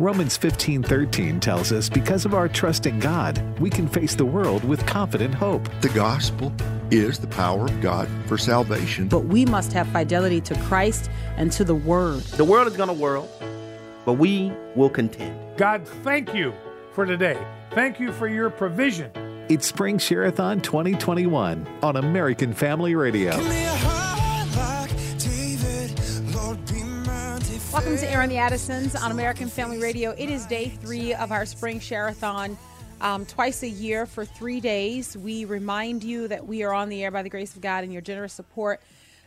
Romans 15:13 tells us because of our trust in God, we can face the world with confident hope. The gospel is the power of God for salvation. But we must have fidelity to Christ and to the word. The world is going to whirl, but we will contend. God, thank you for today. Thank you for your provision. It's Spring Share-a-thon 2021 on American Family Radio. To the Addisons on American Family Radio. It is day three of our Spring Share-a-thon. Um, twice a year for three days, we remind you that we are on the air by the grace of God and your generous support.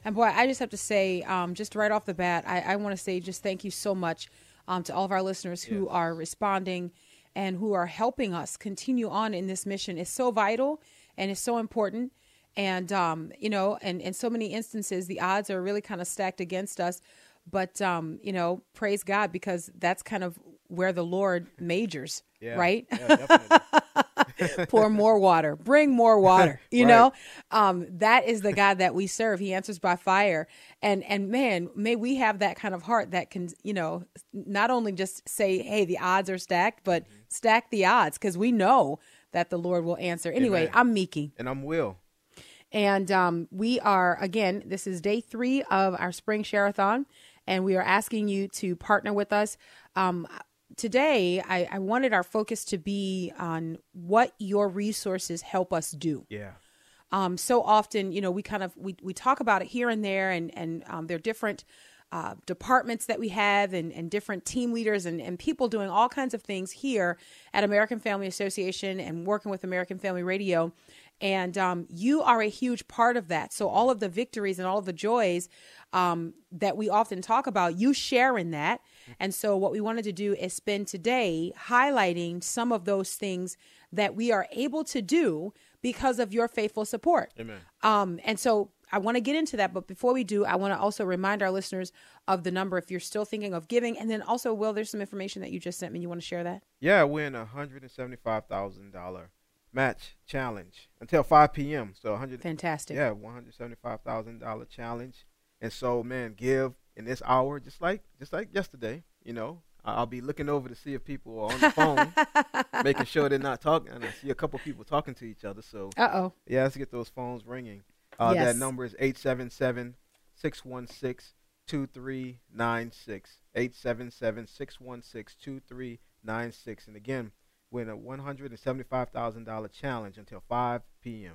And boy, I just have to say, um, just right off the bat, I, I want to say just thank you so much um, to all of our listeners who yes. are responding and who are helping us continue on in this mission. It's so vital and it's so important. And, um, you know, and in so many instances, the odds are really kind of stacked against us. But, um, you know, praise God because that's kind of where the Lord majors, yeah, right? Yeah, Pour more water, bring more water. You right. know, um, that is the God that we serve. He answers by fire, and and man, may we have that kind of heart that can, you know, not only just say, "Hey, the odds are stacked," but mm-hmm. stack the odds because we know that the Lord will answer. Anyway, Amen. I'm Miki, and I'm Will. And um, we are again. This is day three of our spring shareathon, and we are asking you to partner with us. Um, today I, I wanted our focus to be on what your resources help us do. Yeah. Um, so often, you know, we kind of we, we talk about it here and there, and and um, there are different uh, departments that we have, and, and different team leaders, and, and people doing all kinds of things here at American Family Association and working with American Family Radio. And um, you are a huge part of that. So, all of the victories and all of the joys um, that we often talk about, you share in that. And so, what we wanted to do is spend today highlighting some of those things that we are able to do because of your faithful support. Amen. Um, and so, I want to get into that. But before we do, I want to also remind our listeners of the number if you're still thinking of giving. And then also, Will, there's some information that you just sent me. You want to share that? Yeah, we're in a $175,000 match challenge until 5 p.m. So 100. Fantastic. Yeah, 175 thousand dollar challenge. And so, man, give in this hour, just like just like yesterday. You know, I'll be looking over to see if people are on the phone, making sure they're not talking. And I see a couple people talking to each other. So, uh oh, yeah, let's get those phones ringing. Uh, yes. That number is 877 616 2396. 877 616 2396. And again, we're a $175,000 challenge until 5 p.m.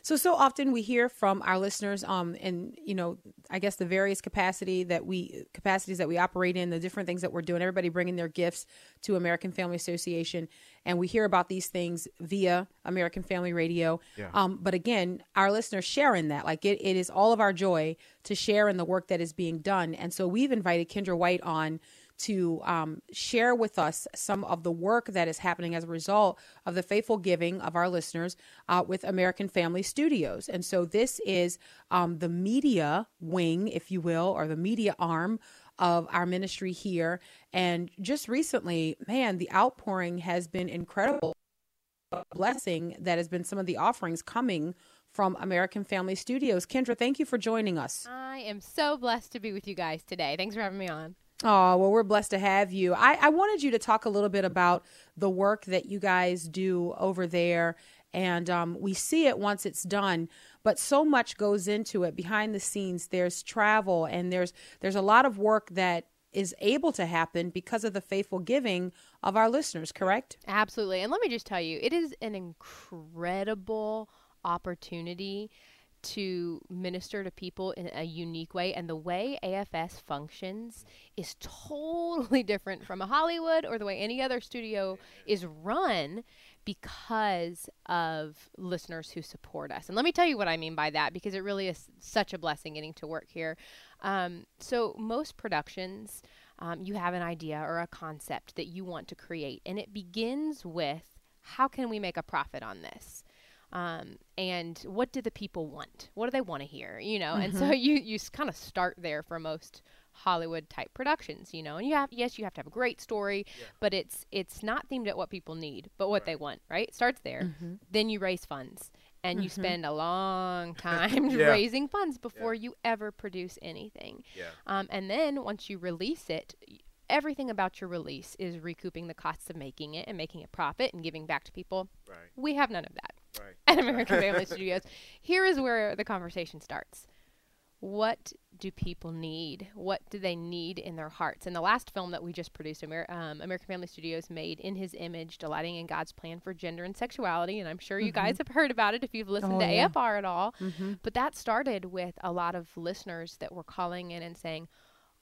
So so often we hear from our listeners, um, and you know, I guess the various capacity that we capacities that we operate in, the different things that we're doing. Everybody bringing their gifts to American Family Association, and we hear about these things via American Family Radio. Yeah. Um, but again, our listeners share in that. Like it, it is all of our joy to share in the work that is being done, and so we've invited Kendra White on to um, share with us some of the work that is happening as a result of the faithful giving of our listeners uh, with American Family Studios. And so this is um, the media wing, if you will, or the media arm of our ministry here. And just recently, man, the outpouring has been incredible. A Blessing that has been some of the offerings coming from American Family Studios. Kendra, thank you for joining us. I am so blessed to be with you guys today. Thanks for having me on. Oh, well, we're blessed to have you. I, I wanted you to talk a little bit about the work that you guys do over there. And um, we see it once it's done, but so much goes into it behind the scenes. There's travel and there's there's a lot of work that is able to happen because of the faithful giving of our listeners, correct? Absolutely. And let me just tell you, it is an incredible opportunity to minister to people in a unique way. And the way AFS functions is totally different from a Hollywood or the way any other studio is run because of listeners who support us. And let me tell you what I mean by that because it really is such a blessing getting to work here. Um, so, most productions, um, you have an idea or a concept that you want to create, and it begins with how can we make a profit on this? Um, and what do the people want? What do they want to hear? You know, mm-hmm. and so mm-hmm. you you kind of start there for most Hollywood type productions, you know. And you have yes, you have to have a great story, yeah. but it's it's not themed at what people need, but what right. they want, right? Starts there. Mm-hmm. Then you raise funds and mm-hmm. you spend a long time yeah. raising funds before yeah. you ever produce anything. Yeah. Um, and then once you release it, everything about your release is recouping the costs of making it and making a profit and giving back to people. Right. We have none of that Right. at American Family Studios. Here is where the conversation starts. What do people need? What do they need in their hearts? And the last film that we just produced, Amer- um, American Family Studios made in His Image, delighting in God's plan for gender and sexuality. And I'm sure you guys have heard about it if you've listened Oh, to yeah. AFR at all. But that started with a lot of listeners that were calling in and saying,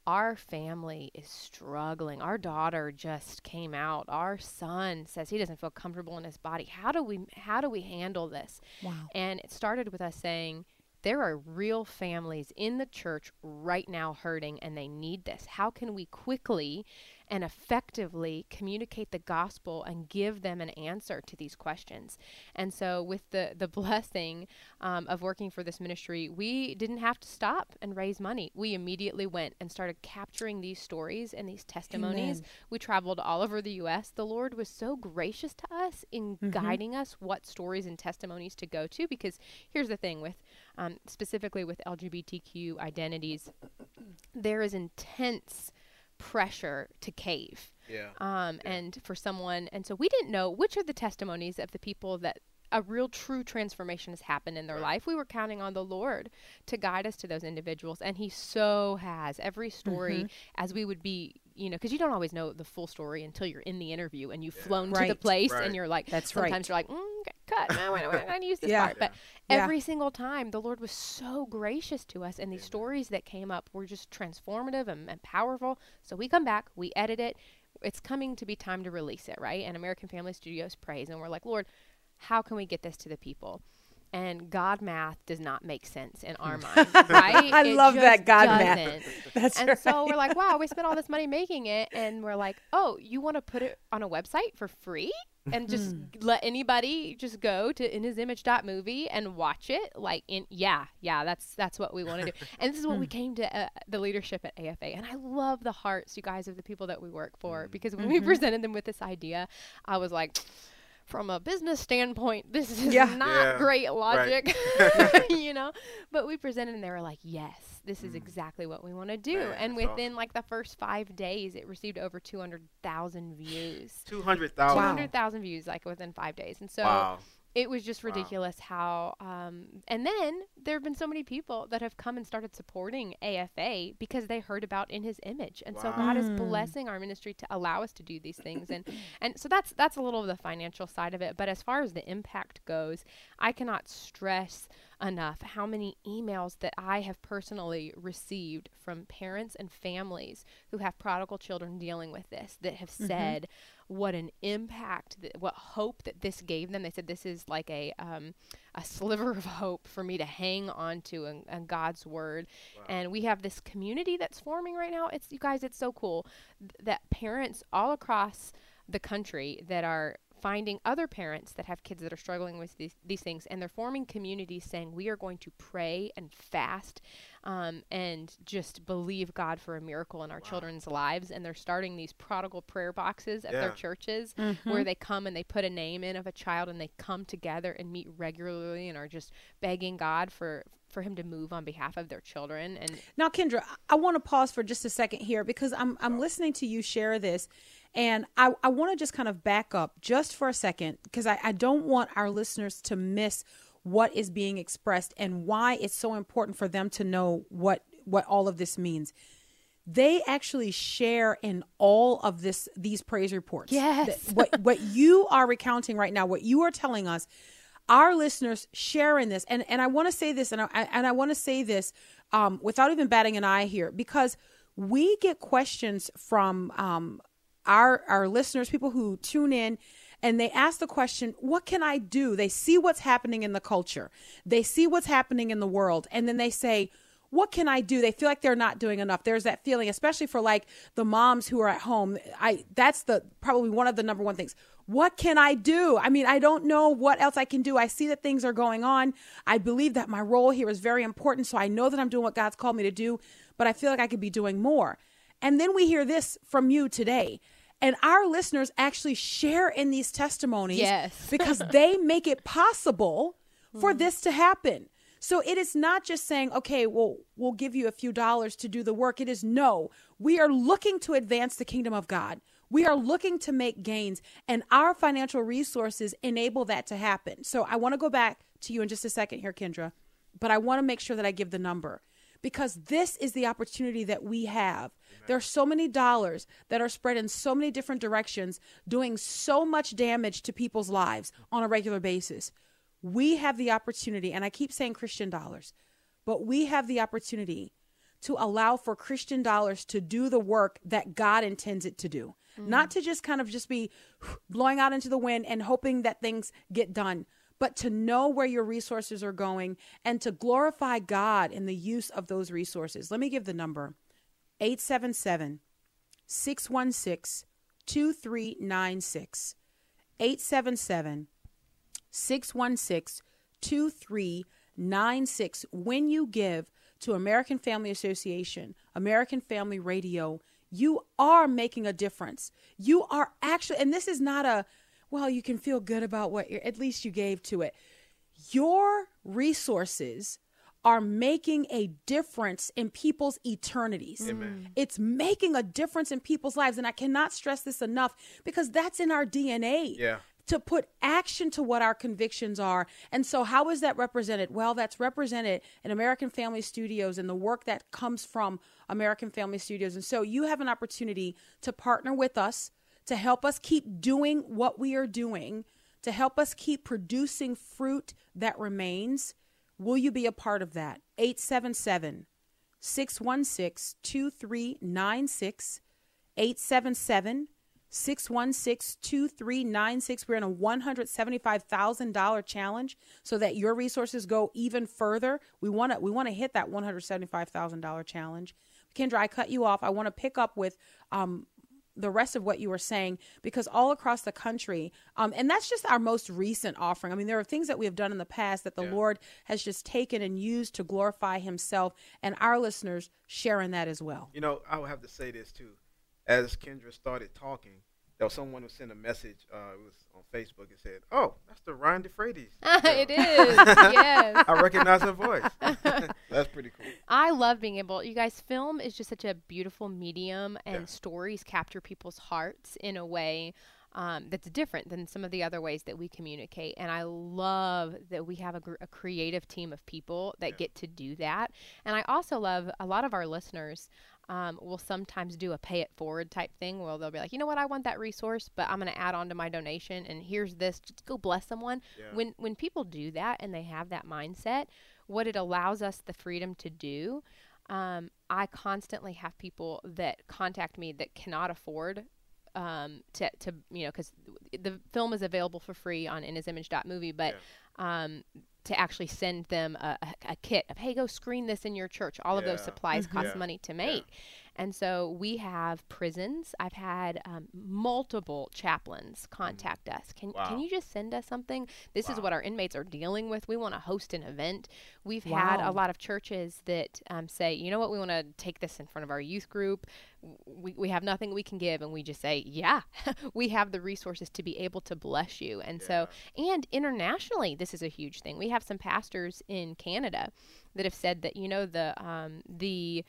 our family is struggling. Our daughter just came out. Our son says he doesn't feel comfortable in his body. How do we how do we handle this? Wow. And it started with us saying there are real families in the church right now hurting and they need this. How can we quickly and effectively communicate the gospel and give them an answer to these questions? And so, with the, the blessing um, of working for this ministry, we didn't have to stop and raise money. We immediately went and started capturing these stories and these testimonies. Amen. We traveled all over the U.S. The Lord was so gracious to us in guiding us what stories and testimonies to go to. Because here's the thing with um, specifically with LGBTQ identities, there is intense pressure to cave. Yeah. Um, and for someone, and so we didn't know which are the testimonies of the people that a real true transformation has happened in their life. We were counting on the Lord to guide us to those individuals, and He so has. Every story, as we would be, you know, because you don't always know the full story until you're in the interview and you've flown to the place, Right. and you're like, That's sometimes right. you're like, mm, okay, cut. No, wait, wait, I'm going to use this Yeah. part. But Yeah. every single time, the Lord was so gracious to us, and these stories that came up were just transformative and, and powerful. So we come back, we edit it. It's coming to be time to release it, right? And American Family Studios prays, and we're like, Lord, how can we get this to the people? And God math does not make sense in our mind, right? I It love that God math. doesn't. That's and right. so we're like, wow, we spent all this money making it, and we're like, oh, you want to put it on a website for free and mm-hmm. just let anybody just go to inhisimage.movie and watch it? Like, in yeah, yeah, that's that's what we want to do. And this is what we hmm. came to uh, the leadership at AFA, and I love the hearts, you guys, of the people that we work for, mm. because when we mm-hmm. presented them with this idea, I was like. From a business standpoint, this is Yeah. not Yeah, great right. logic, you know. But we presented, and they were like, "Yes, this is exactly what we want to do." Mm. Man, and that's within like the first five days, it received over two hundred thousand views. Two hundred Two thousand. hundred thousand views, like within five days, and so Wow. It was just Wow. ridiculous how. Um, and then there have been so many people that have come and started supporting AFA because they heard about in His image, and so God is blessing our ministry to allow us to do these things, and and so that's that's a little of the financial side of it. But as far as the impact goes, I cannot stress enough how many emails that I have personally received from parents and families who have prodigal children dealing with this that have said what an impact, that, what hope that this gave them. They said this is like a um, a sliver of hope for me to hang on to in, in God's word. And we have this community that's forming right now. It's you guys, it's so cool th- that parents all across the country that are finding other parents that have kids that are struggling with these, these things and they're forming communities saying we are going to pray and fast um, and just believe god for a miracle in our children's lives. And they're starting these prodigal prayer boxes at their Yeah. churches where they come and they put a name in of a child and they come together and meet regularly and are just begging god for for him to move on behalf of their children and Now, Kendra, I want to pause for just a second here because I'm I'm listening to you share this, and I, I want to just kind of back up just for a second because I, I don't want our listeners to miss what is being expressed and why it's so important for them to know what what all of this means. They actually share in all of this these praise reports. Yes. What what you are recounting right now, what you are telling us our listeners share in this and and i want to say this and i and i want to say this um, without even batting an eye here because we get questions from um, our our listeners people who tune in and they ask the question what can i do they see what's happening in the culture they see what's happening in the world and then they say what can I do? They feel like they're not doing enough. There's that feeling, especially for like the moms who are at home. I that's the probably one of the number one things. What can I do? I mean, I don't know what else I can do. I see that things are going on. I believe that my role here is very important, so I know that I'm doing what God's called me to do, but I feel like I could be doing more. And then we hear this from you today. And our listeners actually share in these testimonies Yes. because they make it possible for mm-hmm. this to happen. So it is not just saying, okay, well, we'll give you a few dollars to do the work. It is no, we are looking to advance the kingdom of God. We are looking to make gains, and our financial resources enable that to happen. So I want to go back to you in just a second here, Kendra, but I want to make sure that I give the number because this is the opportunity that we have. There are so many dollars that are spread in so many different directions, doing so much damage to people's lives on a regular basis. We have the opportunity, and I keep saying Christian dollars, but we have the opportunity to allow for Christian dollars to do the work that God intends it to do. Mm-hmm. Not to just kind of just be blowing out into the wind and hoping that things get done, but to know where your resources are going and to glorify God in the use of those resources. Let me give the number 877 616 2396. 877 616 2396. When you give to American Family Association, American Family Radio, you are making a difference. You are actually, and this is not a, well, you can feel good about what you're, at least you gave to it. Your resources are making a difference in people's eternities. Amen. It's making a difference in people's lives. And I cannot stress this enough because that's in our DNA. Yeah to put action to what our convictions are. And so, how is that represented? Well, that's represented in American Family Studios and the work that comes from American Family Studios. And so, you have an opportunity to partner with us to help us keep doing what we are doing, to help us keep producing fruit that remains. Will you be a part of that? 877 616 2396. 877 616 2396. We're in a $175,000 challenge so that your resources go even further. We want to we want to hit that $175,000 challenge. Kendra, I cut you off. I want to pick up with um, the rest of what you were saying because all across the country um, and that's just our most recent offering. I mean there are things that we have done in the past that the yeah. lord has just taken and used to glorify himself and our listeners sharing that as well. You know i would have to say this too. As Kendra started talking, there was someone who sent a message. Uh, it was on Facebook and said, "Oh, that's the Ryan DeFreitas." it is. yes. I recognize her voice. that's pretty cool. I love being able. You guys, film is just such a beautiful medium, and yeah. stories capture people's hearts in a way. Um, that's different than some of the other ways that we communicate. And I love that we have a, gr- a creative team of people that yeah. get to do that. And I also love a lot of our listeners um, will sometimes do a pay it forward type thing where they'll be like, you know what, I want that resource, but I'm going to add on to my donation, and here's this. Just go bless someone. Yeah. When when people do that and they have that mindset, what it allows us the freedom to do. Um, I constantly have people that contact me that cannot afford um, to, to you know because the film is available for free on inhisimage.movie, but yeah. Um, to actually send them a, a, a, kit of hey go screen this in your church all yeah. of those supplies mm-hmm. cost yeah. money to make and so we have prisons. I've had um, multiple chaplains contact us. Can wow. can you just send us something? This wow. is what our inmates are dealing with. We want to host an event. We've wow. had a lot of churches that um, say, you know what, we want to take this in front of our youth group. We, we have nothing we can give, and we just say, yeah, we have the resources to be able to bless you. And yeah. so, and internationally, this is a huge thing. We have some pastors in Canada that have said that you know the um, the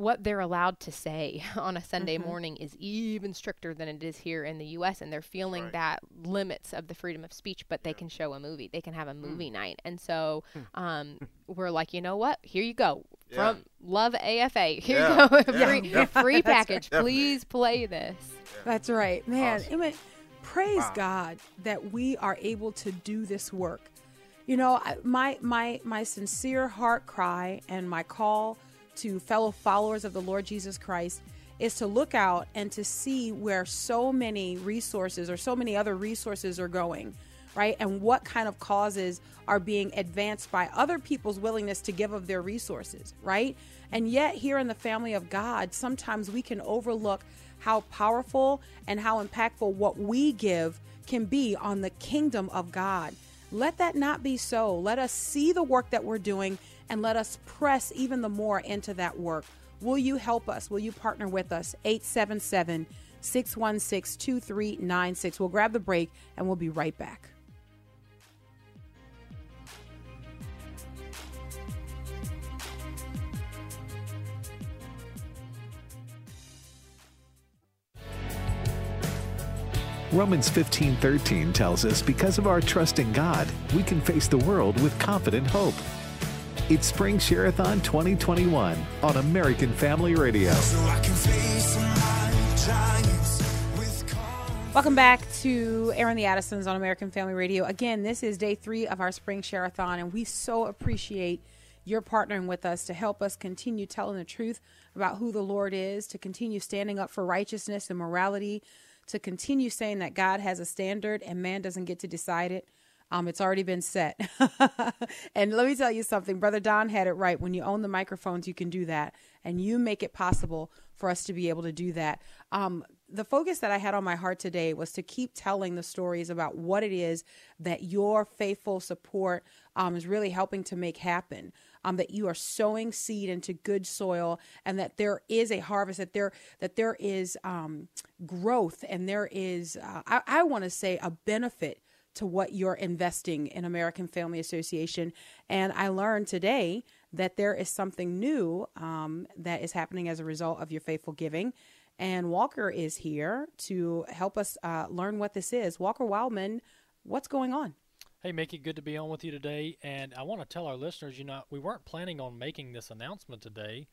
what they're allowed to say on a Sunday mm-hmm. morning is even stricter than it is here in the U.S. And they're feeling right. that limits of the freedom of speech, but they can show a movie. They can have a hmm. movie mm. night. And so hmm. um, we're like, you know what? Here you go. Yeah. From Love AFA. Here yeah. you go. free, yeah. free package. Right. Please play this. That's right. Man, awesome. praise wow. God that we are able to do this work. You know, my my my sincere heart cry and my call – to fellow followers of the Lord Jesus Christ is to look out and to see where so many resources or so many other resources are going, right? And what kind of causes are being advanced by other people's willingness to give of their resources, right? And yet, here in the family of God, sometimes we can overlook how powerful and how impactful what we give can be on the kingdom of God. Let that not be so. Let us see the work that we're doing and let us press even the more into that work. Will you help us? Will you partner with us? 877 616 2396. We'll grab the break and we'll be right back. Romans 15:13 tells us because of our trust in God, we can face the world with confident hope. It's Spring Shareathon 2021 on American Family Radio. Welcome back to Airing the Addisons on American Family Radio. Again, this is day three of our Spring Shareathon, and we so appreciate your partnering with us to help us continue telling the truth about who the Lord is, to continue standing up for righteousness and morality, to continue saying that God has a standard and man doesn't get to decide it. Um, it's already been set. and let me tell you something. Brother Don had it right. When you own the microphones, you can do that. And you make it possible for us to be able to do that. Um, the focus that I had on my heart today was to keep telling the stories about what it is that your faithful support um, is really helping to make happen. Um, that you are sowing seed into good soil, and that there is a harvest. That there that there is um, growth, and there is uh, I, I want to say a benefit to what you're investing in American Family Association. And I learned today that there is something new um, that is happening as a result of your faithful giving. And Walker is here to help us uh, learn what this is. Walker Wildmon, what's going on? Hey, Mickey, good to be on with you today. And I want to tell our listeners, you know, we weren't planning on making this announcement today,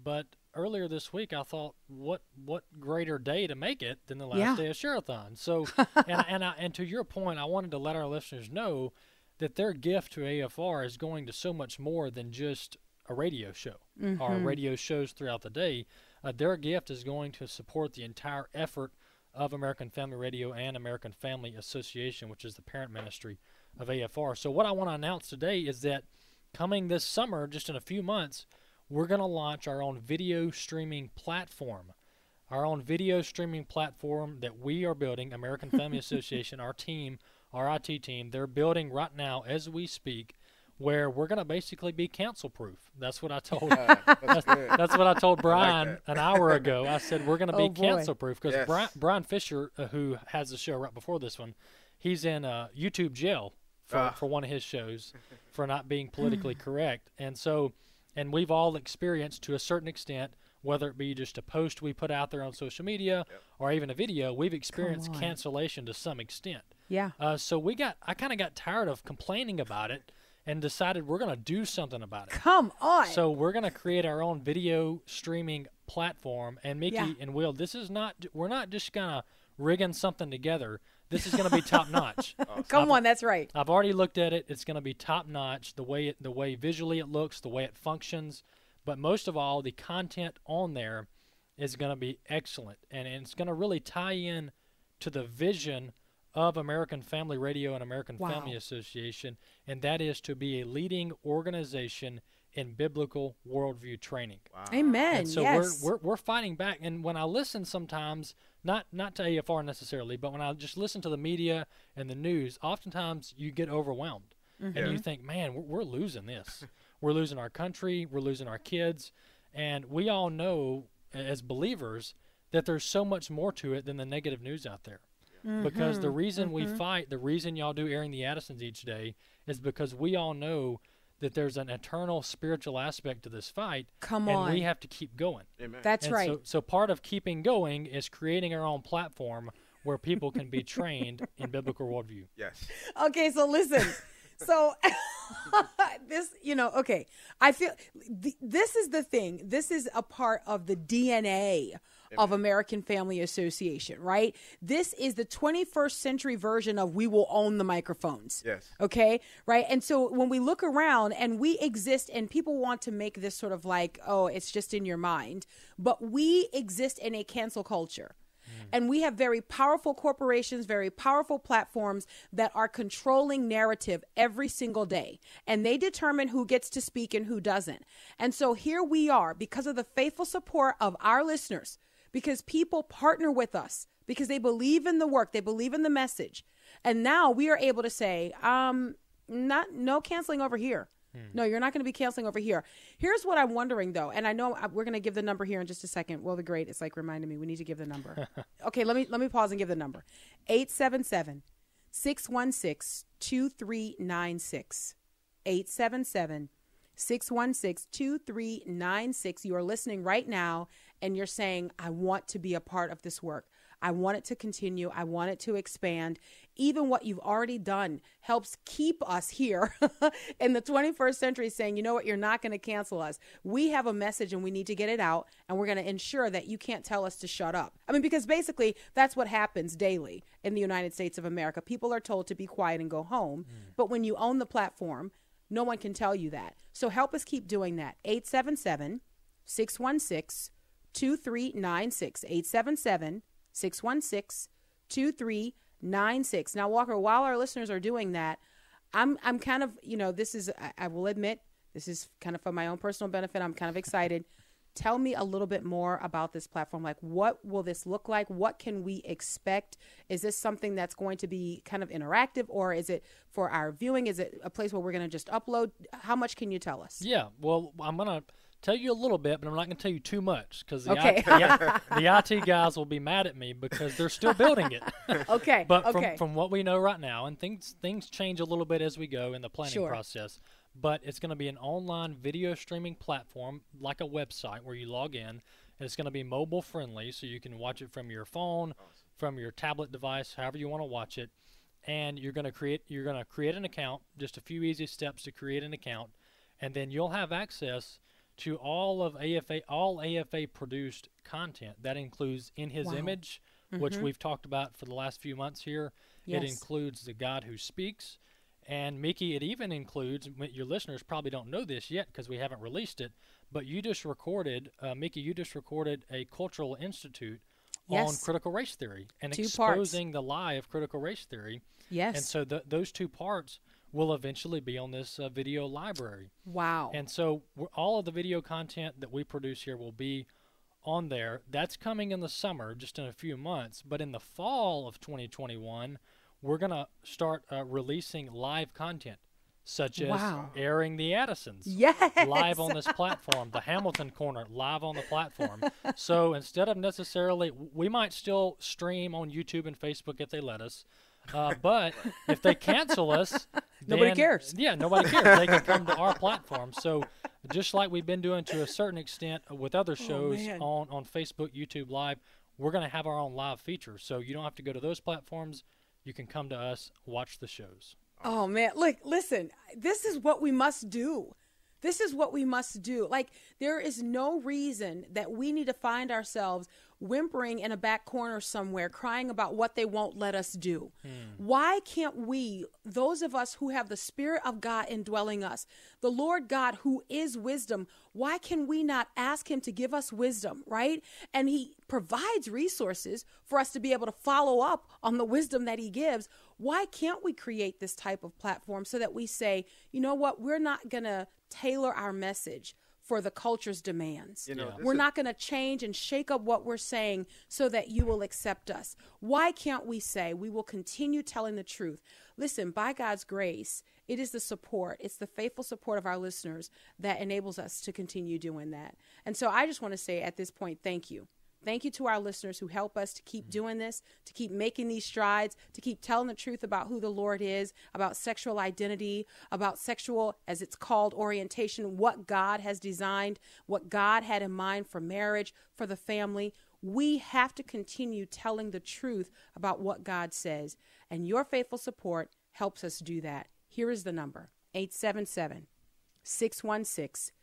but earlier this week, I thought, what what greater day to make it than the last yeah. day of Shareathon? So, and and I, and to your point, I wanted to let our listeners know that their gift to AFR is going to so much more than just a radio show mm-hmm. or radio shows throughout the day. Uh, their gift is going to support the entire effort of American Family Radio and American Family Association, which is the parent ministry of AFR. So, what I want to announce today is that coming this summer, just in a few months, we're going to launch our own video streaming platform. Our own video streaming platform that we are building, American Family Association, our team, our IT team, they're building right now as we speak, where we're going to basically be cancel proof. That's what I told. that's, that's, what I told Bryan like an hour ago. I said we're going to be oh cancel proof because yes. Bryan, Bryan, Fischer, uh, who has the show right before this one, he's in uh, YouTube jail for, ah. for one of his shows for not being politically correct, and so and we've all experienced to a certain extent whether it be just a post we put out there on social media yep. or even a video we've experienced cancellation to some extent. Yeah. Uh, so we got i kind of got tired of complaining about it and decided we're going to do something about it. Come on. So we're going to create our own video streaming platform. And mickey yeah. and will this is not we're not just going to rigging something together this is going to be top notch. Come I've, on, that's right. I've already looked at it. It's going to be top notch. The way it, the way visually it looks, the way it functions, but most of all, the content on there is going to be excellent, and, and it's going to really tie in to the vision of American Family Radio and American wow. Family Association, and that is to be a leading organization in biblical worldview training. Wow. Amen. And so yes. we're, we're we're fighting back. And when I listen sometimes, not not to AFR necessarily, but when I just listen to the media and the news, oftentimes you get overwhelmed mm-hmm. and you think, man, we're, we're losing this. we're losing our country. We're losing our kids. And we all know as believers that there's so much more to it than the negative news out there. Mm-hmm. Because the reason mm-hmm. we fight, the reason y'all do airing the Addisons each day is because we all know that there's an eternal spiritual aspect to this fight. Come and on. we have to keep going. Amen. That's and right. So, so part of keeping going is creating our own platform where people can be trained in biblical worldview. Yes. Okay, so listen. so this, you know, okay. I feel th- this is the thing. This is a part of the DNA of American Family Association, right? This is the 21st century version of we will own the microphones. Yes. Okay, right? And so when we look around and we exist and people want to make this sort of like, oh, it's just in your mind, but we exist in a cancel culture. Mm. And we have very powerful corporations, very powerful platforms that are controlling narrative every single day. And they determine who gets to speak and who doesn't. And so here we are, because of the faithful support of our listeners, because people partner with us because they believe in the work, they believe in the message. And now we are able to say, um, not no canceling over here. Hmm. No, you're not going to be canceling over here. Here's what I'm wondering though, and I know we're going to give the number here in just a second. Well, the great, it's like reminding me we need to give the number. okay, let me let me pause and give the number. 877 616 2396. 877 616 2396. You are listening right now and you're saying, I want to be a part of this work. I want it to continue. I want it to expand. Even what you've already done helps keep us here in the 21st century saying, you know what, you're not going to cancel us. We have a message and we need to get it out, and we're going to ensure that you can't tell us to shut up. I mean, because basically that's what happens daily in the United States of America. People are told to be quiet and go home, mm. but when you own the platform, no one can tell you that. So help us keep doing that. 877 616 2396. 877 616 2396. Now, Walker, while our listeners are doing that, I'm, I'm kind of, you know, this is, I, I will admit, this is kind of for my own personal benefit. I'm kind of excited. Tell me a little bit more about this platform. Like, what will this look like? What can we expect? Is this something that's going to be kind of interactive, or is it for our viewing? Is it a place where we're going to just upload? How much can you tell us? Yeah, well, I'm going to tell you a little bit, but I'm not going to tell you too much because the, okay. IT, the, the, IT guys will be mad at me because they're still building it. okay. but okay. from from what we know right now, and things things change a little bit as we go in the planning sure. process. But it's going to be an online video streaming platform like a website where you log in. It's going to be mobile friendly, so you can watch it from your phone, awesome. from your tablet device, however you want to watch it. And you're going to create you're going to create an account. Just a few easy steps to create an account, and then you'll have access to all of AFA, all AFA produced content. That includes In His wow. Image, mm-hmm. which we've talked about for the last few months here. Yes. It includes The God Who Speaks. And Mickey, it even includes, your listeners probably don't know this yet because we haven't released it, but you just recorded, uh, Mickey, you just recorded a cultural institute yes. on critical race theory and two exposing parts. the lie of critical race theory. Yes. And so those two parts will eventually be on this uh, video library. Wow. And so all of the video content that we produce here will be on there. That's coming in the summer, just in a few months. But in the fall of 2021, we're going to start uh, releasing live content. Such as wow. airing the Addisons yes. live on this platform, the Hamilton Corner live on the platform. so instead of necessarily, we might still stream on YouTube and Facebook if they let us, uh, but if they cancel us, nobody then, cares. Yeah, nobody cares. they can come to our platform. So just like we've been doing to a certain extent with other oh, shows oh, on on Facebook, YouTube Live, we're going to have our own live feature. So you don't have to go to those platforms. You can come to us, watch the shows. Oh man, look, listen. This is what we must do. This is what we must do. Like, there is no reason that we need to find ourselves whimpering in a back corner somewhere, crying about what they won't let us do. Hmm. Why can't we, those of us who have the Spirit of God indwelling us, the Lord God who is wisdom, why can we not ask Him to give us wisdom, right? And He provides resources for us to be able to follow up on the wisdom that He gives. Why can't we create this type of platform so that we say, you know what, we're not going to tailor our message for the culture's demands. You know, yeah. We're not going to change and shake up what we're saying so that you will accept us. Why can't we say we will continue telling the truth? Listen, by God's grace, it is the support, it's the faithful support of our listeners that enables us to continue doing that. And so I just want to say at this point, thank you. Thank you to our listeners who help us to keep mm-hmm. doing this, to keep making these strides, to keep telling the truth about who the Lord is, about sexual identity, about sexual, as it's called, orientation, what God has designed, what God had in mind for marriage, for the family. We have to continue telling the truth about what God says. And your faithful support helps us do that. Here is the number 877 616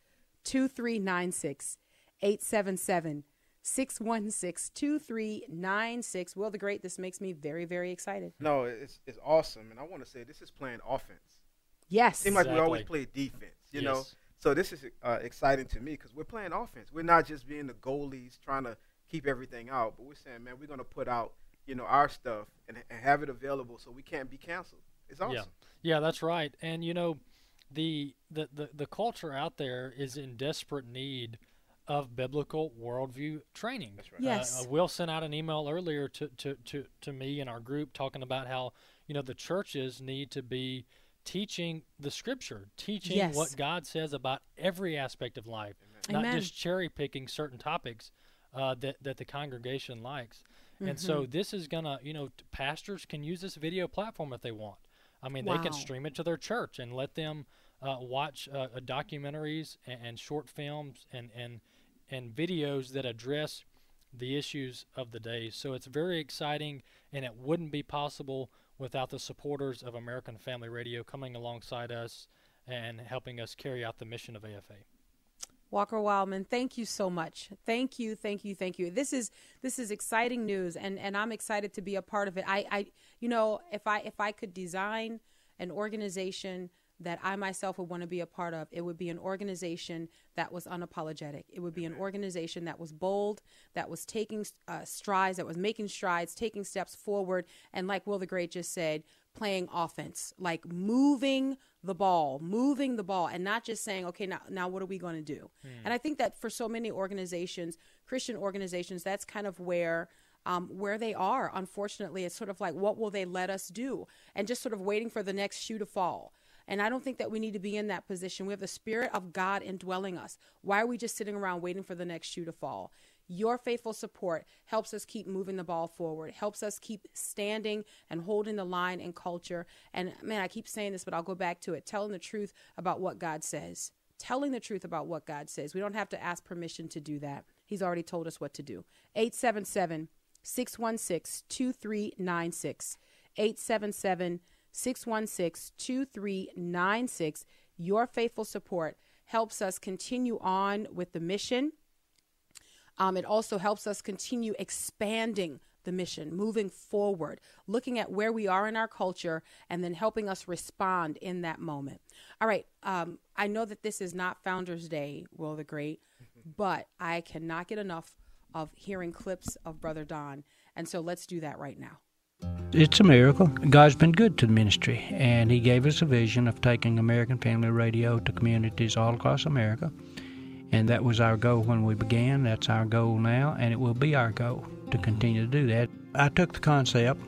2396. 877 616 2396. Will the Great, this makes me very, very excited. No, it's, it's awesome. And I want to say this is playing offense. Yes. It seems like we always play defense, you yes. know? So this is uh, exciting to me because we're playing offense. We're not just being the goalies trying to keep everything out, but we're saying, man, we're going to put out, you know, our stuff and, and have it available so we can't be canceled. It's awesome. Yeah, yeah that's right. And, you know, the, the, the, the culture out there is in desperate need – of biblical worldview training. That's right. Yes. Uh, Will sent out an email earlier to, to, to, to me and our group talking about how, you know, the churches need to be teaching the scripture, teaching yes. what God says about every aspect of life, Amen. not just cherry picking certain topics uh, that, that the congregation likes. Mm-hmm. And so mm-hmm. this is going to, you know, t- pastors can use this video platform if they want. I mean, wow. they can stream it to their church and let them uh, watch uh, documentaries and, and, short films and, and and videos that address the issues of the day. So it's very exciting, and it wouldn't be possible without the supporters of American Family Radio coming alongside us and helping us carry out the mission of AFA. Walker Wildmon, thank you so much. Thank you, thank you, thank you. This is this is exciting news, and and I'm excited to be a part of it. I, I you know, if I if I could design an organization that I myself would want to be a part of. It would be an organization that was unapologetic. It would be an organization that was bold, that was taking uh, strides, that was making strides, taking steps forward, and like Will the Great just said, playing offense, like moving the ball, moving the ball, and not just saying, okay, now, now what are we going to do? Hmm. And I think that for so many organizations, Christian organizations, that's kind of where. Um, where they are, unfortunately, it's sort of like, what will they let us do? And just sort of waiting for the next shoe to fall. And I don't think that we need to be in that position. We have the Spirit of God indwelling us. Why are we just sitting around waiting for the next shoe to fall? Your faithful support helps us keep moving the ball forward, helps us keep standing and holding the line in culture. And man, I keep saying this, but I'll go back to it telling the truth about what God says. Telling the truth about what God says. We don't have to ask permission to do that. He's already told us what to do. 877 616 2396. 877 616 2396. Your faithful support helps us continue on with the mission um, it also helps us continue expanding the mission, moving forward, looking at where we are in our culture, and then helping us respond in that moment. All right. Um, I know that this is not Founders Day, Will the Great, but I cannot get enough of hearing clips of Brother Don. And so let's do that right now. It's a miracle. God's been good to the ministry, and He gave us a vision of taking American Family Radio to communities all across America. And that was our goal when we began. That's our goal now, and it will be our goal to continue to do that. I took the concept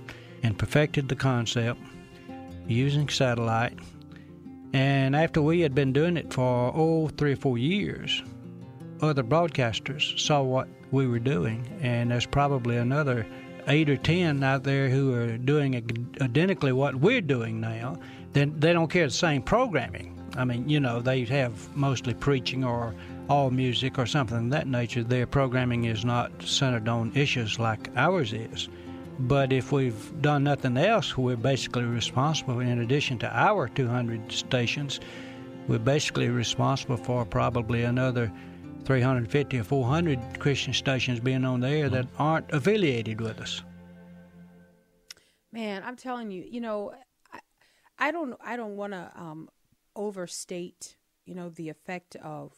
and perfected the concept using satellite. And after we had been doing it for, oh, three or four years, other broadcasters saw what we were doing. And there's probably another eight or ten out there who are doing identically what we're doing now. Then they don't care the same programming. I mean, you know, they have mostly preaching or all music or something of that nature. Their programming is not centered on issues like ours is. But if we've done nothing else, we're basically responsible, in addition to our 200 stations, we're basically responsible for probably another 350 or 400 Christian stations being on the air that aren't affiliated with us. Man, I'm telling you, you know, I, I don't, I don't want to um, overstate, you know, the effect of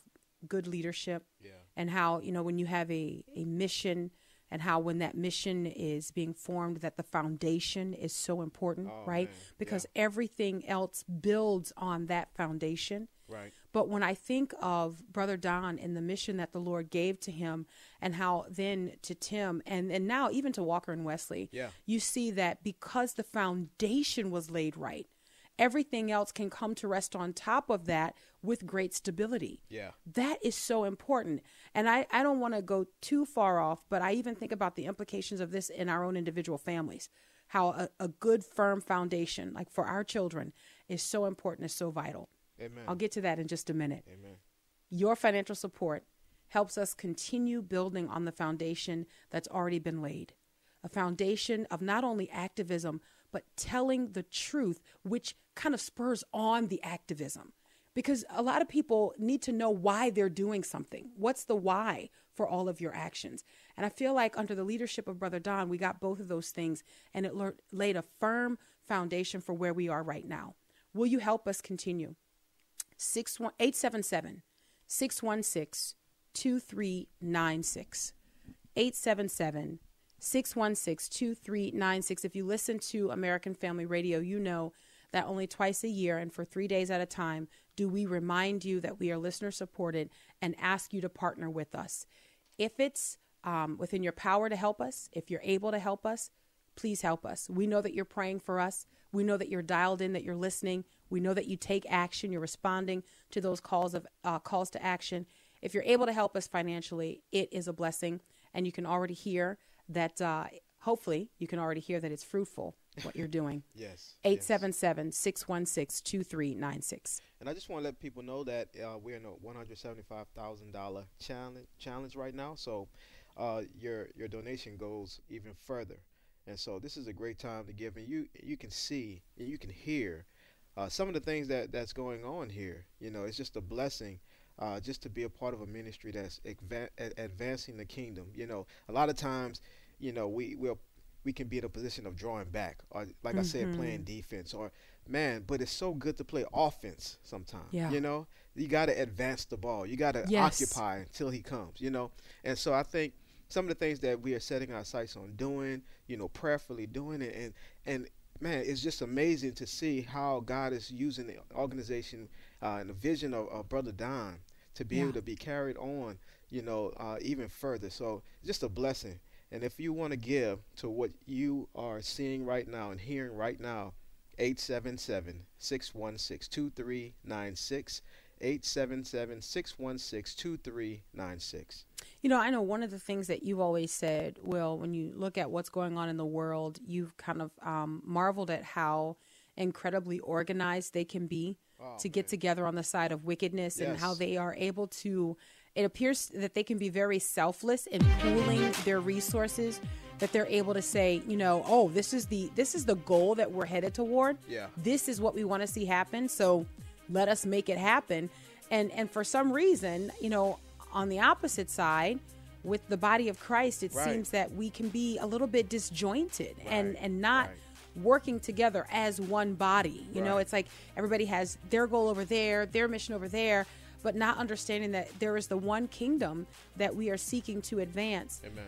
good leadership yeah. and how you know when you have a, a mission and how when that mission is being formed that the foundation is so important oh, right man. because yeah. everything else builds on that foundation right but when i think of brother don and the mission that the lord gave to him and how then to tim and and now even to walker and wesley yeah. you see that because the foundation was laid right everything else can come to rest on top of that with great stability. Yeah. That is so important. And I, I don't want to go too far off, but I even think about the implications of this in our own individual families. How a, a good, firm foundation, like for our children, is so important, is so vital. Amen. I'll get to that in just a minute. Amen. Your financial support helps us continue building on the foundation that's already been laid. A foundation of not only activism, but telling the truth, which kind of spurs on the activism. Because a lot of people need to know why they're doing something. What's the why for all of your actions? And I feel like under the leadership of Brother Don, we got both of those things, and it le- laid a firm foundation for where we are right now. Will you help us continue? 877 616 2396. 877 616 2396. If you listen to American Family Radio, you know that only twice a year and for three days at a time do we remind you that we are listener supported and ask you to partner with us. If it's um, within your power to help us, if you're able to help us, please help us. We know that you're praying for us. We know that you're dialed in, that you're listening. We know that you take action. You're responding to those calls of uh, calls to action. If you're able to help us financially, it is a blessing, and you can already hear that uh, hopefully you can already hear that it's fruitful what you're doing. yes. 877 616 2396. And I just want to let people know that uh, we're in a $175,000 challenge challenge right now. So uh, your your donation goes even further. And so this is a great time to give. And you you can see and you can hear uh, some of the things that, that's going on here. You know, it's just a blessing. Uh, just to be a part of a ministry that's adva- advancing the kingdom. You know, a lot of times, you know, we will we can be in a position of drawing back, or like mm-hmm. I said, playing defense, or man. But it's so good to play offense sometimes. Yeah. You know, you got to advance the ball. You got to yes. occupy until he comes. You know, and so I think some of the things that we are setting our sights on doing, you know, prayerfully doing it, and and man, it's just amazing to see how God is using the organization uh, and the vision of, of Brother Don to be yeah. able to be carried on, you know, uh, even further. So just a blessing. And if you want to give to what you are seeing right now and hearing right now, 877 616 2396. 877 616 2396. You know, I know one of the things that you've always said, Will, when you look at what's going on in the world, you've kind of um, marveled at how incredibly organized they can be oh, to man. get together on the side of wickedness yes. and how they are able to it appears that they can be very selfless in pooling their resources that they're able to say you know oh this is the this is the goal that we're headed toward yeah this is what we want to see happen so let us make it happen and and for some reason you know on the opposite side with the body of christ it right. seems that we can be a little bit disjointed right. and and not right working together as one body. You right. know, it's like everybody has their goal over there, their mission over there, but not understanding that there is the one kingdom that we are seeking to advance. Amen.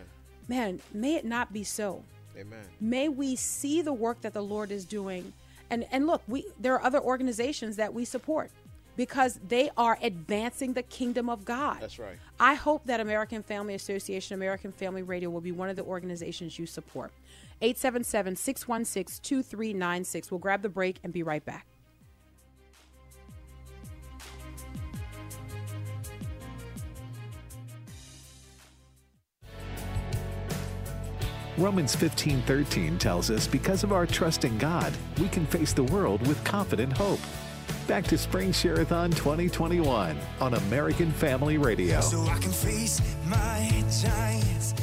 Man, may it not be so. Amen. May we see the work that the Lord is doing. And and look, we there are other organizations that we support because they are advancing the kingdom of God. That's right. I hope that American Family Association, American Family Radio will be one of the organizations you support. 877 616 2396. We'll grab the break and be right back. Romans 15:13 tells us because of our trust in God, we can face the world with confident hope. Back to Spring Share-a-thon 2021 on American Family Radio. So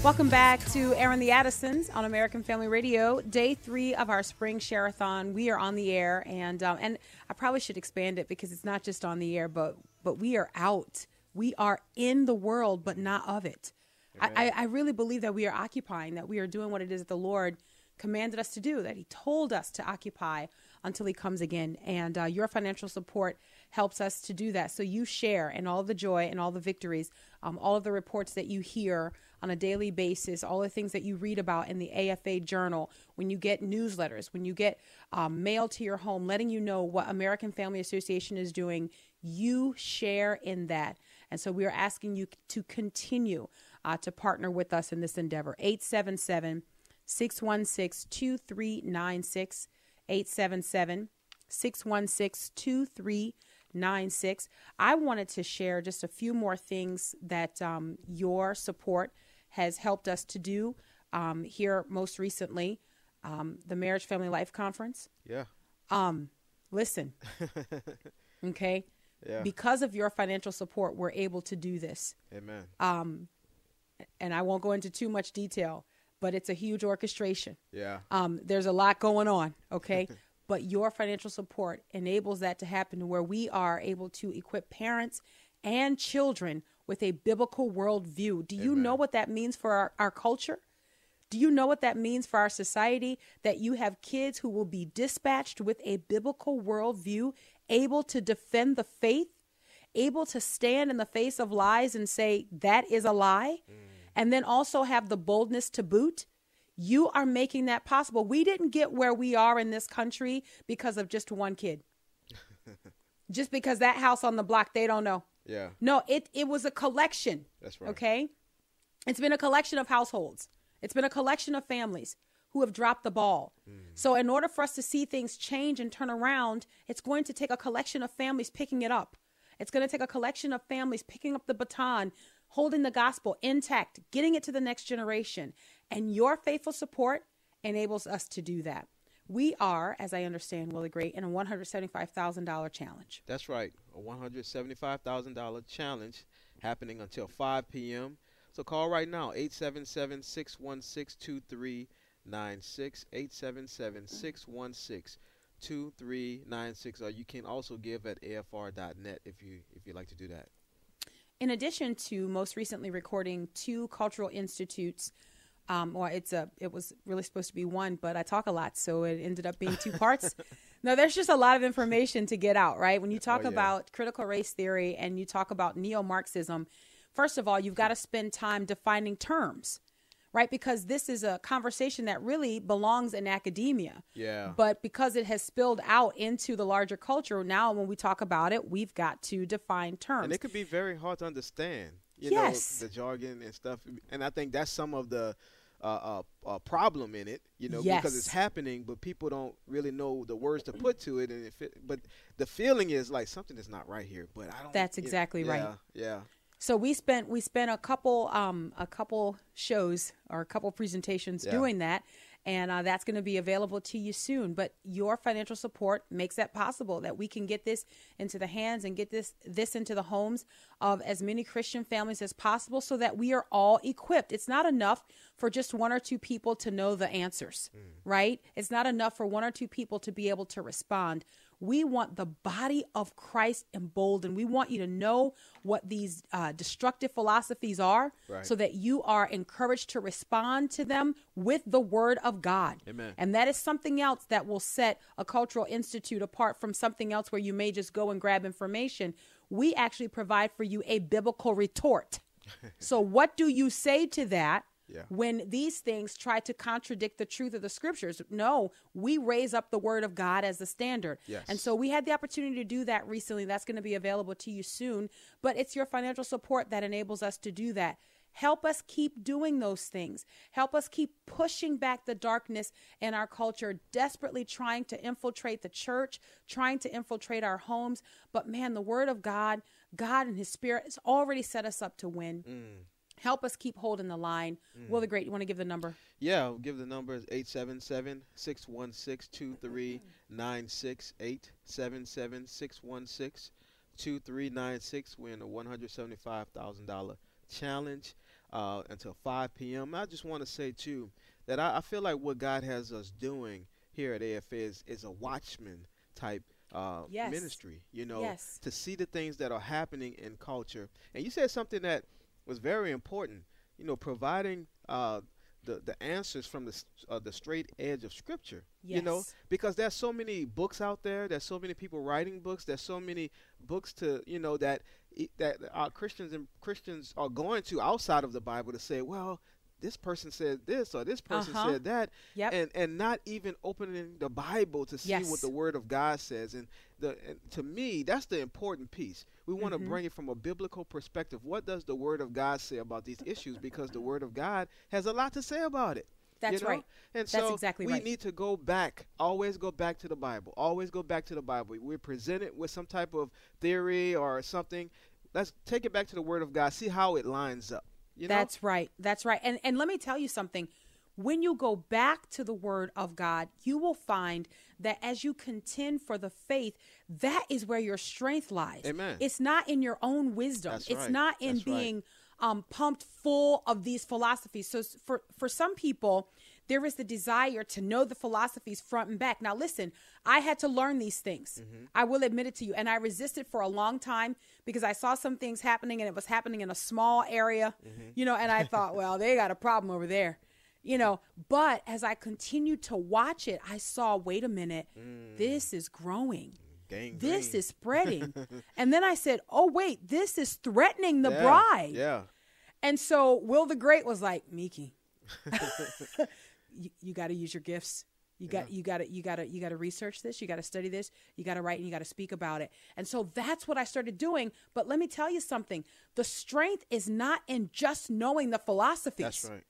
Welcome back to Airing the Addisons on American Family Radio. Day three of our Spring Share-a-thon. We are on the air, and um, and I probably should expand it because it's not just on the air, but but we are out. We are in the world, but not of it. I, I really believe that we are occupying, that we are doing what it is that the Lord commanded us to do, that He told us to occupy until He comes again. And uh, your financial support helps us to do that. So you share in all the joy and all the victories, um, all of the reports that you hear on a daily basis, all the things that you read about in the AFA Journal, when you get newsletters, when you get um, mail to your home letting you know what American Family Association is doing, you share in that. And so we are asking you to continue uh, to partner with us in this endeavor. 877 616 2396. 877 616 2396. I wanted to share just a few more things that um, your support has helped us to do um, here most recently. Um, the Marriage Family Life Conference. Yeah. Um, listen. okay. Yeah. Because of your financial support, we're able to do this. Amen. Um, and I won't go into too much detail, but it's a huge orchestration. Yeah. Um, there's a lot going on, okay? but your financial support enables that to happen where we are able to equip parents and children with a biblical worldview. Do you Amen. know what that means for our, our culture? Do you know what that means for our society? That you have kids who will be dispatched with a biblical worldview, able to defend the faith able to stand in the face of lies and say, that is a lie, mm. And then also have the boldness to boot, you are making that possible. We didn't get where we are in this country because of just one kid. just because that house on the block, they don't know. Yeah. No, it, it was a collection. That's right. Okay. It's been a collection of households, it's been a collection of families who have dropped the ball. Mm. So, in order for us to see things change and turn around, it's going to take a collection of families picking it up. It's going to take a collection of families picking up the baton, holding the gospel intact, getting it to the next generation. And your faithful support enables us to do that. We are, as I understand, Willie Great, in a $175,000 challenge. That's right, a $175,000 challenge happening until 5 p.m. So call right now, 877 616 2396. 877 616 2396. Or you can also give at afr.net if, you, if you'd like to do that. In addition to most recently recording two cultural institutes um, well, it's a it was really supposed to be one, but I talk a lot, so it ended up being two parts. no, there's just a lot of information to get out, right? When you talk oh, yeah. about critical race theory and you talk about neo-Marxism, first of all, you've got to spend time defining terms, right? Because this is a conversation that really belongs in academia. Yeah. But because it has spilled out into the larger culture, now when we talk about it, we've got to define terms. And it could be very hard to understand you yes. know the jargon and stuff and i think that's some of the uh, uh, uh, problem in it you know yes. because it's happening but people don't really know the words to put to it and if it, but the feeling is like something is not right here but i don't that's exactly right yeah yeah so we spent we spent a couple um a couple shows or a couple presentations yeah. doing that and uh, that's going to be available to you soon. But your financial support makes that possible that we can get this into the hands and get this this into the homes of as many Christian families as possible, so that we are all equipped. It's not enough for just one or two people to know the answers, mm. right? It's not enough for one or two people to be able to respond. We want the body of Christ emboldened. We want you to know what these uh, destructive philosophies are right. so that you are encouraged to respond to them with the word of God. Amen. And that is something else that will set a cultural institute apart from something else where you may just go and grab information. We actually provide for you a biblical retort. so, what do you say to that? Yeah. When these things try to contradict the truth of the scriptures, no, we raise up the word of God as the standard. Yes. And so we had the opportunity to do that recently. That's going to be available to you soon. But it's your financial support that enables us to do that. Help us keep doing those things. Help us keep pushing back the darkness in our culture, desperately trying to infiltrate the church, trying to infiltrate our homes. But man, the word of God, God and his spirit has already set us up to win. Mm. Help us keep holding the line. Mm. Will the Great, you want to give the number? Yeah, I'll give the number is 877 616 2396. 877 616 2396. We're in a $175,000 challenge uh, until 5 p.m. I just want to say, too, that I, I, feel like what God has us doing here at AFA is, is a watchman type uh, yes. ministry, you know, yes. to see the things that are happening in culture. And you said something that was very important. You know, providing uh, the the answers from the uh, the straight edge of Scripture. Yes. You know, because there's so many books out there. There's so many people writing books. There's so many books to you know that that our Christians and Christians are going to outside of the Bible to say, well, this person said this or this person uh-huh. said that yep. and and not even opening the bible to see yes. what the word of god says and the and to me that's the important piece we want to mm-hmm. bring it from a biblical perspective what does the word of god say about these issues because the word of god has a lot to say about it that's you know? right. And That's so exactly we right. need to go back, always go back to the Bible. Always go back to the Bible. We're presented with some type of theory or something. Let's take it back to the Word of God, see how it lines up. You know? That's right. That's right. And and let me tell you something. When you go back to the word of God, you will find that as you contend for the faith, that is where your strength lies. Amen. It's not in your own wisdom. That's it's right. not in That's being right. um, pumped full of these philosophies. So for for some people, there is the desire to know the philosophies front and back. Now, listen, I had to learn these things. Mm-hmm. I will admit it to you. And I resisted for a long time because I saw some things happening and it was happening in a small area, Mm-hmm. you know, and I thought, well, they got a problem over there, you know. But as I continued to watch it, I saw, wait a minute, Mm. this is growing. Gang This green. is spreading. and then I said, oh, wait, this is threatening the yeah. bride. Yeah. And so Will the Great was like, Mikki, you, you got to use your gifts. You got you got to you got to you got to research this. You got to study this. You got to write and you got to speak about it. And so that's what I started doing. But let me tell you something. The strength is not in just knowing the philosophies. That's right.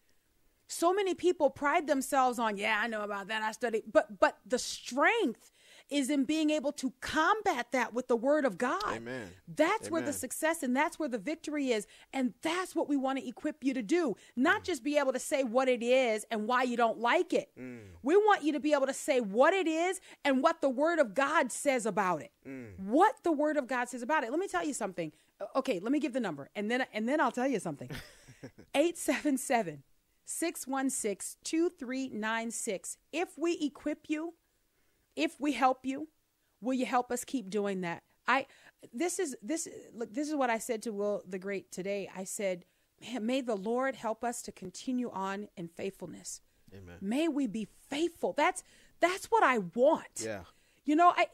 So many people pride themselves on, yeah, I know about that. I studied, but but the strength is in being able to combat that with the word of God. Amen. That's Amen. where the success and that's where the victory is. And that's what we want to equip you to do. Not mm. just be able to say what it is and why you don't like it. Mm. We want you to be able to say what it is and what the word of God says about it. Mm. What the word of God says about it. Let me tell you something. Okay, let me give the number and then and then I'll tell you something. 877 616 2396. If we equip you, if we help you, will you help us keep doing that? I this is this look this is what I said to Will the Great today. I said, Man, may the Lord help us to continue on in faithfulness. Amen. May we be faithful. That's that's what I want. Yeah. You know, I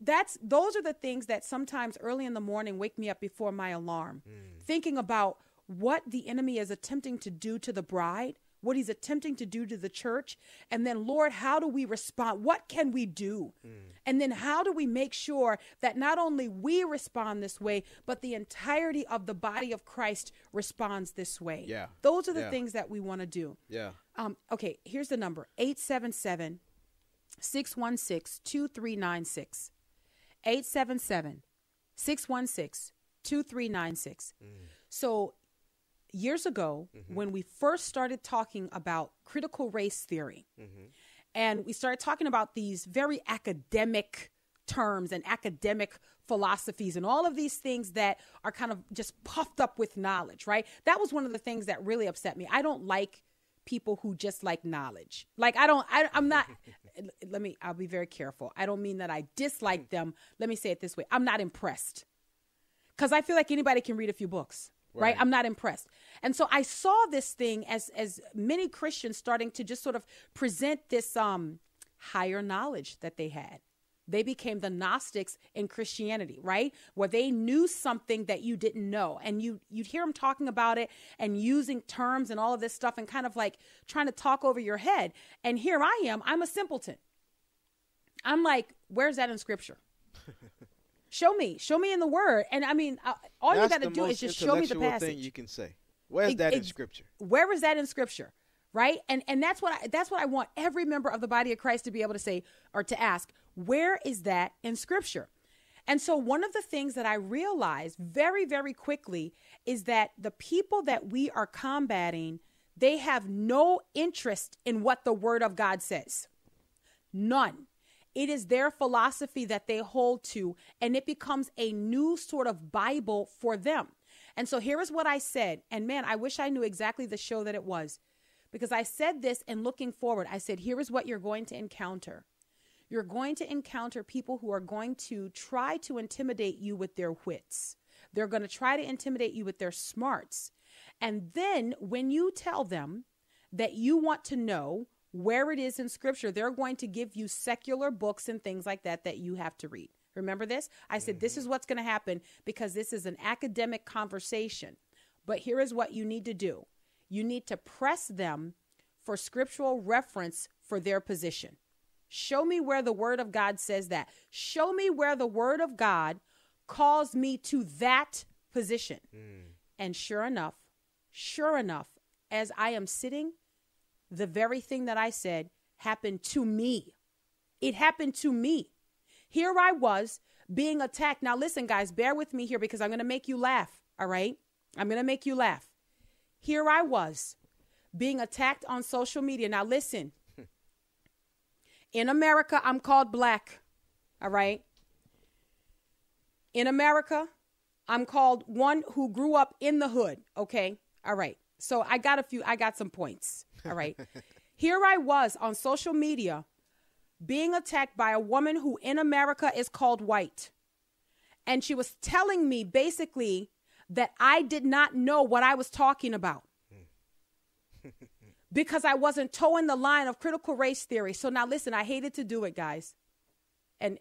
that's those are the things that sometimes early in the morning wake me up before my alarm. Mm. Thinking about what the enemy is attempting to do to the bride, what he's attempting to do to the church, and then, Lord, how do we respond? What can we do? Mm. And then, how do we make sure that not only we respond this way, but the entirety of the body of Christ responds this way? Yeah. Those are the yeah. things that we want to do. Yeah. Um, okay, here's the number 877 616 2396. 877 616 2396. Mm. So years ago mm-hmm. when we first started talking about critical race theory mm-hmm. and we started talking about these very academic terms and academic philosophies and all of these things that are kind of just puffed up with knowledge, right? That was one of the things that really upset me. I don't like people who just like knowledge. Like I don't I, I'm not let me I'll be very careful. I don't mean that I dislike them. Let me say it this way. I'm not impressed. Cuz I feel like anybody can read a few books right. right. I'm not impressed. And so i saw this thing as as many christians starting to just sort of present this um higher knowledge that they had. They became the gnostics in christianity right? Where they knew something that you didn't know. And you you'd hear them talking about it and using terms and all of this stuff and kind of like trying to talk over your head. And here i am i'm a simpleton. I'm like where's that in scripture Show me, show me in the Word, and I mean, all That's you got to do is just show me the passage. Thing you can say. Where's it, that in Scripture? Where is that in Scripture? Right, and and that's what I, that's what I want every member of the body of Christ to be able to say or to ask. Where is that in Scripture? And so, one of the things that I realized very, very quickly is that the people that we are combating, they have no interest in what the Word of God says. None. It is their philosophy that they hold to, and it becomes a new sort of Bible for them. And so here is what I said. And man, I wish I knew exactly the show that it was because I said this and looking forward, I said, here is what you're going to encounter. You're going to encounter people who are going to try to intimidate you with their wits. They're going to try to intimidate you with their smarts. And then when you tell them that you want to know where it is in scripture, they're going to give you secular books and things like that that you have to read. Remember this? I said, mm-hmm. this is what's going to happen because this is an academic conversation. But here is what you need to do you need to press them for scriptural reference for their position. Show me where the word of God says that. Show me where the word of God calls me to that position. Mm. And sure enough, sure enough, as I am sitting the very thing that I said happened to me. It happened to me. Here I was being attacked. Now, listen, guys, bear with me here because I'm going to make you laugh. All right? I'm going to make you laugh. Here I was being attacked on social media. Now, listen. In America, I'm called black. All right? In America, I'm called one who grew up in the hood. Okay? All right. So I got a few, I got some points. All right. Here I was on social media being attacked by a woman who in America is called white. And she was telling me basically that I did not know what I was talking about because I wasn't toeing the line of critical race theory. So now listen, I hated to do it, guys. And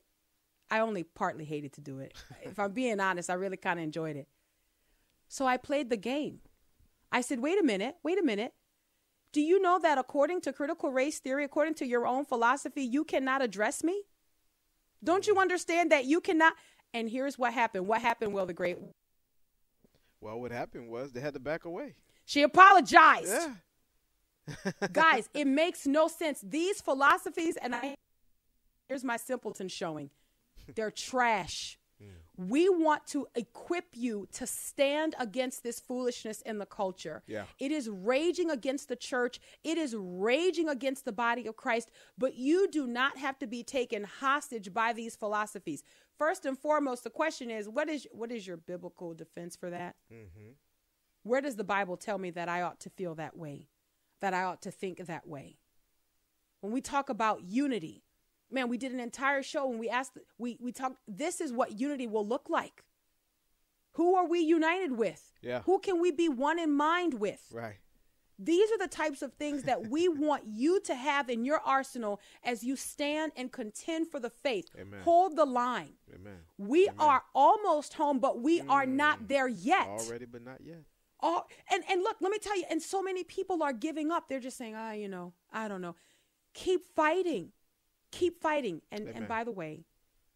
I only partly hated to do it. if I'm being honest, I really kind of enjoyed it. So I played the game. I said, wait a minute, wait a minute. Do you know that according to critical race theory, according to your own philosophy, you cannot address me? Don't you understand that you cannot? And here's what happened. What happened, Will the Great? Well, what happened was they had to back away. She apologized. Yeah. Guys, it makes no sense. These philosophies, and I Here's my simpleton showing. They're trash. We want to equip you to stand against this foolishness in the culture. Yeah. It is raging against the church. It is raging against the body of Christ, but you do not have to be taken hostage by these philosophies. First and foremost, the question is what is what is your biblical defense for that? Mm-hmm. Where does the Bible tell me that I ought to feel that way? That I ought to think that way? When we talk about unity, man, we did an entire show and we asked, we, we talked, this is what unity will look like. Who are we united with? Yeah. Who can we be one in mind with? Right. These are the types of things that we want you to have in your arsenal as you stand and contend for the faith. Amen. Hold the line. Amen. We Amen. are almost home, but we are not there yet. Already, but not yet. Oh, and and look, let me tell you, and so many people are giving up. They're just saying, ah, you know, I don't know. Keep fighting, keep fighting. And Amen. and by the way,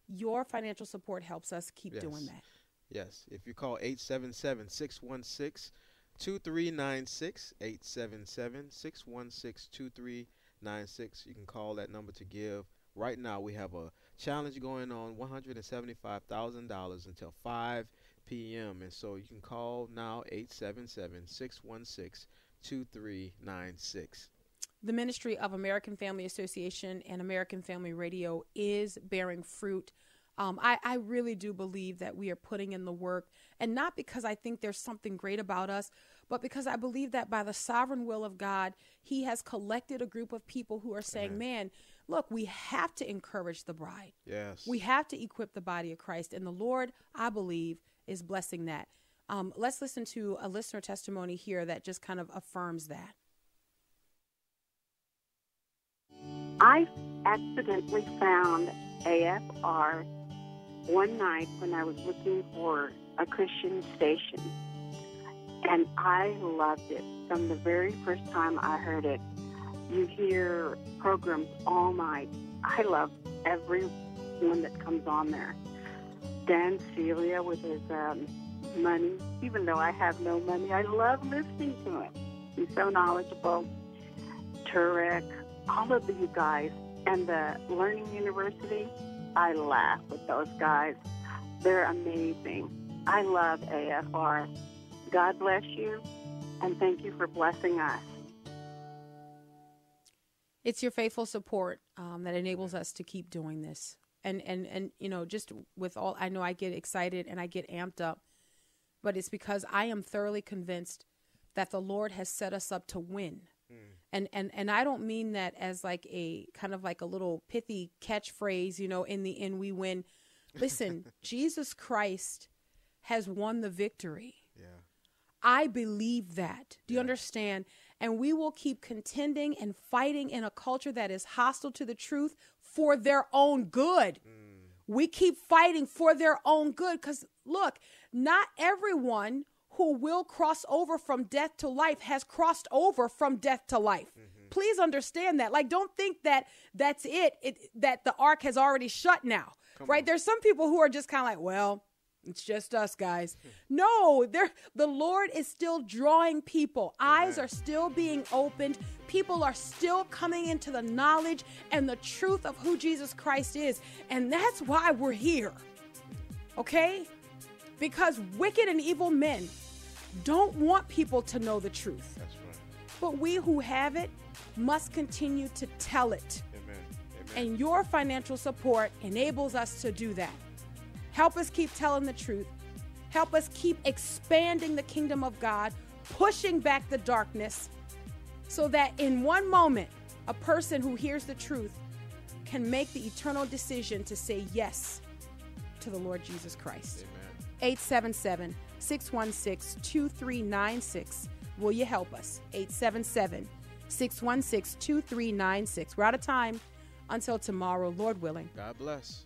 your financial support helps us keep Yes. doing that. Yes. If you call 877 616 2396, 877 616 2396, you can call that number to give. Right now, we have a challenge going on $175,000 until 5 p.m. And so you can call now 877 616 2396. The ministry of American Family Association and American Family Radio is bearing fruit. Um, I, I really do believe that we are putting in the work, and not because I think there's something great about us, but because I believe that by the sovereign will of God, He has collected a group of people who are saying, man, look, we have to encourage the bride. Yes. We have to equip the body of Christ. And the Lord, I believe, is blessing that. Um, let's listen to a listener testimony here that just kind of affirms that. I accidentally found AFR one night when I was looking for a Christian station. And I loved it from the very first time I heard it. You hear programs all night. I love every one that comes on there. Dan Celia with his um, money, even though I have no money, I love listening to him. He's so knowledgeable. Turek, all of you guys, and the Learning University, I laugh with those guys. They're amazing. I love AFR. God bless you, and thank you for blessing us. it's your faithful support um, that enables us to keep doing this and and and you know just with all i know i get excited and i get amped up but it's because i am thoroughly convinced that the lord has set us up to win and and and i don't mean that as like a kind of like a little pithy catchphrase you know in the end we win listen jesus christ has won the victory Yeah. I believe that. Do you understand? And we will keep contending and fighting in a culture that is hostile to the truth for their own good. Mm. We keep fighting for their own good because, look, not everyone who will cross over from death to life has crossed over from death to life. Please understand that. Like, don't think that that's it, it that the ark has already shut now, right? There's some people who are just kind of like, well, it's just us guys. No, there the Lord is still drawing people. Eyes are still being opened. People are still coming into the knowledge and the truth of who Jesus Christ is. And that's why we're here. Okay? Because wicked and evil men don't want people to know the truth. That's right. But we who have it must continue to tell it. Amen. Amen. And your financial support enables us to do that. Help us keep telling the truth. Help us keep expanding the kingdom of God, pushing back the darkness, so that in one moment, a person who hears the truth can make the eternal decision to say yes to the Lord Jesus Christ. Amen. 877 616 2396. Will you help us? 877 616 2396. We're out of time until tomorrow, Lord willing. God bless.